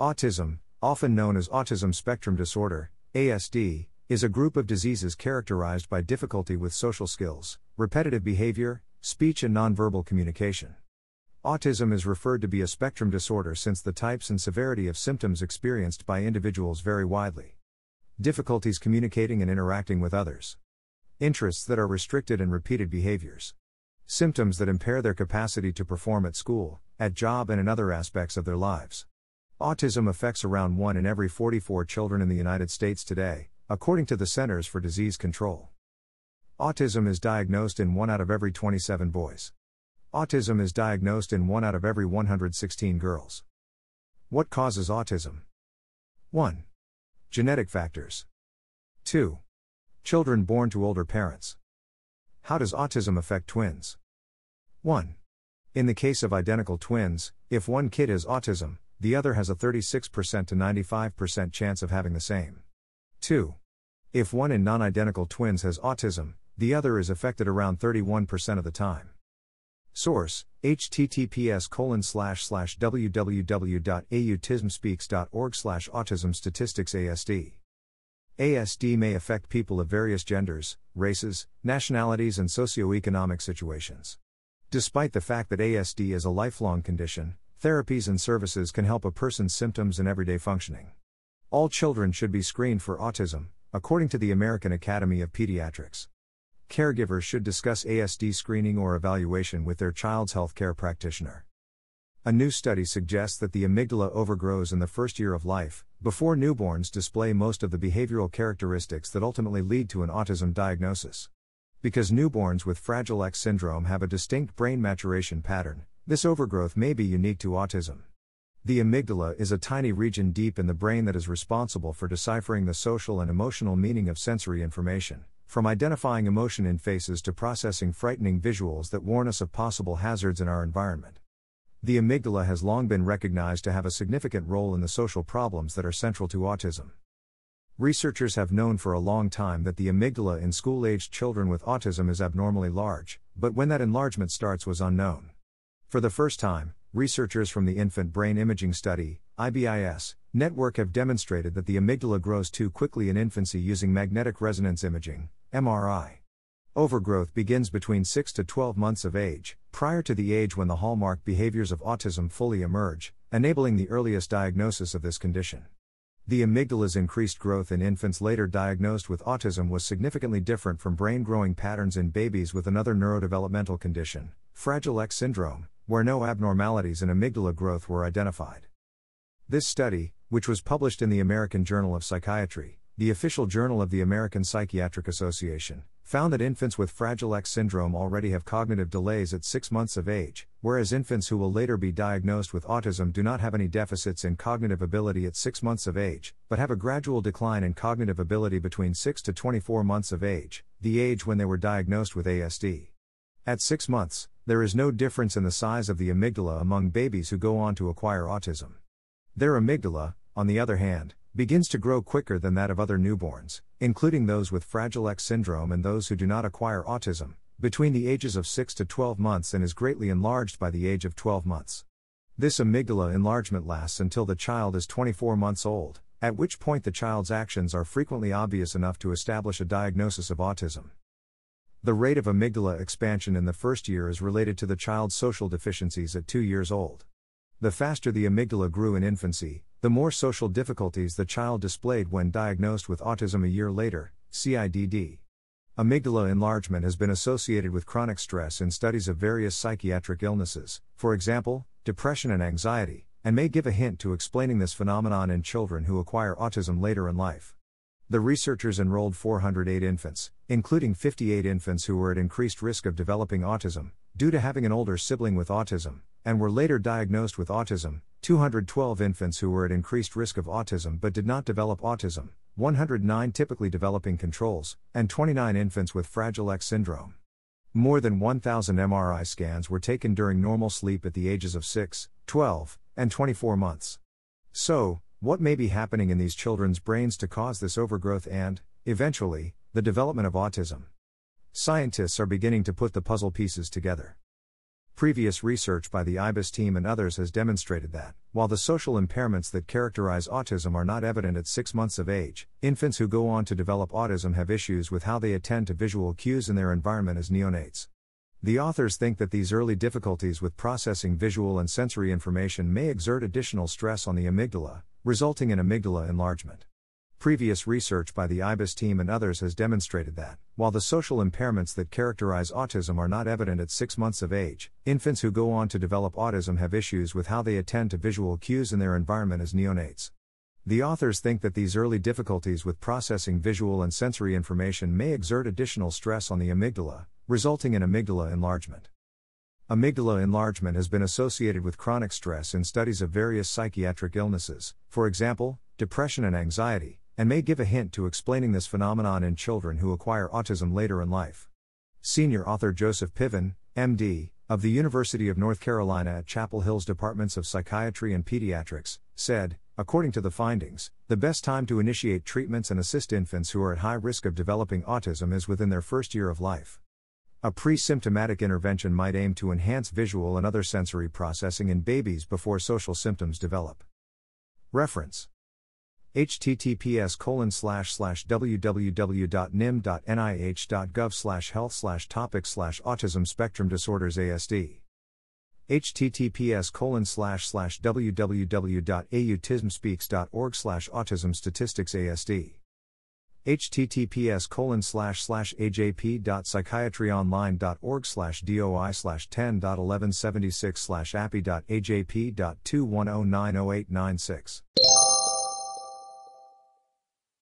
Autism, often known as autism spectrum disorder, ASD, is a group of diseases characterized by difficulty with social skills, repetitive behavior, speech, and nonverbal communication. Autism is referred to be a spectrum disorder since the types and severity of symptoms experienced by individuals vary widely. Difficulties communicating and interacting with others. Interests that are restricted and repeated behaviors. Symptoms that impair their capacity to perform at school, at job, and in other aspects of their lives. Autism affects around 1 in every 44 children in the United States today, according to the Centers for Disease Control. Autism is diagnosed in 1 out of every 27 boys. Autism is diagnosed in 1 out of every 116 girls. What causes autism? 1. Genetic factors. 2. Children born to older parents. How does autism affect twins? 1. In the case of identical twins, if one kid has autism, the other has a 36% to 95% chance of having the same. 2. If one in non identical twins has autism, the other is affected around 31% of the time. Source https colon slash slash www.autismspeaks.org slash autism statistics ASD. ASD may affect people of various genders, races, nationalities, and socioeconomic situations. Despite the fact that ASD is a lifelong condition, therapies and services can help a person's symptoms and everyday functioning. All children should be screened for autism, according to the American Academy of Pediatrics. Caregivers should discuss ASD screening or evaluation with their child's healthcare practitioner. A new study suggests that the amygdala overgrows in the first year of life, before newborns display most of the behavioral characteristics that ultimately lead to an autism diagnosis. Because newborns with Fragile X syndrome have a distinct brain maturation pattern, this overgrowth may be unique to autism. The amygdala is a tiny region deep in the brain that is responsible for deciphering the social and emotional meaning of sensory information from identifying emotion in faces to processing frightening visuals that warn us of possible hazards in our environment. The amygdala has long been recognized to have a significant role in the social problems that are central to autism. Researchers have known for a long time that the amygdala in school aged children with autism is abnormally large, but when that enlargement starts was unknown. For the first time, researchers from the Infant Brain Imaging Study, IBIS, network have demonstrated that the amygdala grows too quickly in infancy using magnetic resonance imaging, MRI. Overgrowth begins between 6 to 12 months of age, prior to the age when the hallmark behaviors of autism fully emerge, enabling the earliest diagnosis of this condition. The amygdala's increased growth in infants later diagnosed with autism was significantly different from brain growing patterns in babies with another neurodevelopmental condition, Fragile X syndrome, where no abnormalities in amygdala growth were identified. This study, which was published in the American Journal of Psychiatry, the official journal of the American Psychiatric Association, found that infants with Fragile X syndrome already have cognitive delays at 6 months of age, whereas infants who will later be diagnosed with autism do not have any deficits in cognitive ability at 6 months of age, but have a gradual decline in cognitive ability between 6 to 24 months of age, the age when they were diagnosed with ASD. At 6 months, there is no difference in the size of the amygdala among babies who go on to acquire autism. Their amygdala, on the other hand, begins to grow quicker than that of other newborns, including those with Fragile X syndrome and those who do not acquire autism, between the ages of 6 to 12 months and is greatly enlarged by the age of 12 months. This amygdala enlargement lasts until the child is 24 months old, at which point the child's actions are frequently obvious enough to establish a diagnosis of autism. The rate of amygdala expansion in the first year is related to the child's social deficiencies at 2 years old. The faster the amygdala grew in infancy, the more social difficulties the child displayed when diagnosed with autism a year later, CIDD. Amygdala enlargement has been associated with chronic stress in studies of various psychiatric illnesses, for example, depression and anxiety, and may give a hint to explaining this phenomenon in children who acquire autism later in life. The researchers enrolled 408 infants, including 58 infants who were at increased risk of developing autism, due to having an older sibling with autism, and were later diagnosed with autism, 212 infants who were at increased risk of autism but did not develop autism, 109 typically developing controls, and 29 infants with Fragile X syndrome. More than 1,000 MRI scans were taken during normal sleep at the ages of 6, 12, and 24 months. So, what may be happening in these children's brains to cause this overgrowth and, eventually, the development of autism? Scientists are beginning to put the puzzle pieces together. Previous research by the IBIS team and others has demonstrated that, while the social impairments that characterize autism are not evident at six months of age, infants who go on to develop autism have issues with how they attend to visual cues in their environment as neonates. The authors think that these early difficulties with processing visual and sensory information may exert additional stress on the amygdala, resulting in amygdala enlargement. Previous research by the IBIS team and others has demonstrated that, while the social impairments that characterize autism are not evident at six months of age, infants who go on to develop autism have issues with how they attend to visual cues in their environment as neonates. The authors think that these early difficulties with processing visual and sensory information may exert additional stress on the amygdala, resulting in amygdala enlargement. Amygdala enlargement has been associated with chronic stress in studies of various psychiatric illnesses, for example, depression and anxiety, and may give a hint to explaining this phenomenon in children who acquire autism later in life. Senior author Joseph Piven, MD, of the University of North Carolina at Chapel Hill's Departments of Psychiatry and Pediatrics, said, according to the findings, the best time to initiate treatments and assist infants who are at high risk of developing autism is within their first year of life. A pre symptomatic intervention might aim to enhance visual and other sensory processing in babies before social symptoms develop. Reference. Https colon slash slash www.nim.nih.gov slash health slash topic slash autism spectrum disorders ASD https colon slash slash www.autismspeaks.org slash autism statistics ASD https colon slash slash ajp.psychiatryonline.org slash doi slash 10.1176 slash appi.ajp.2109086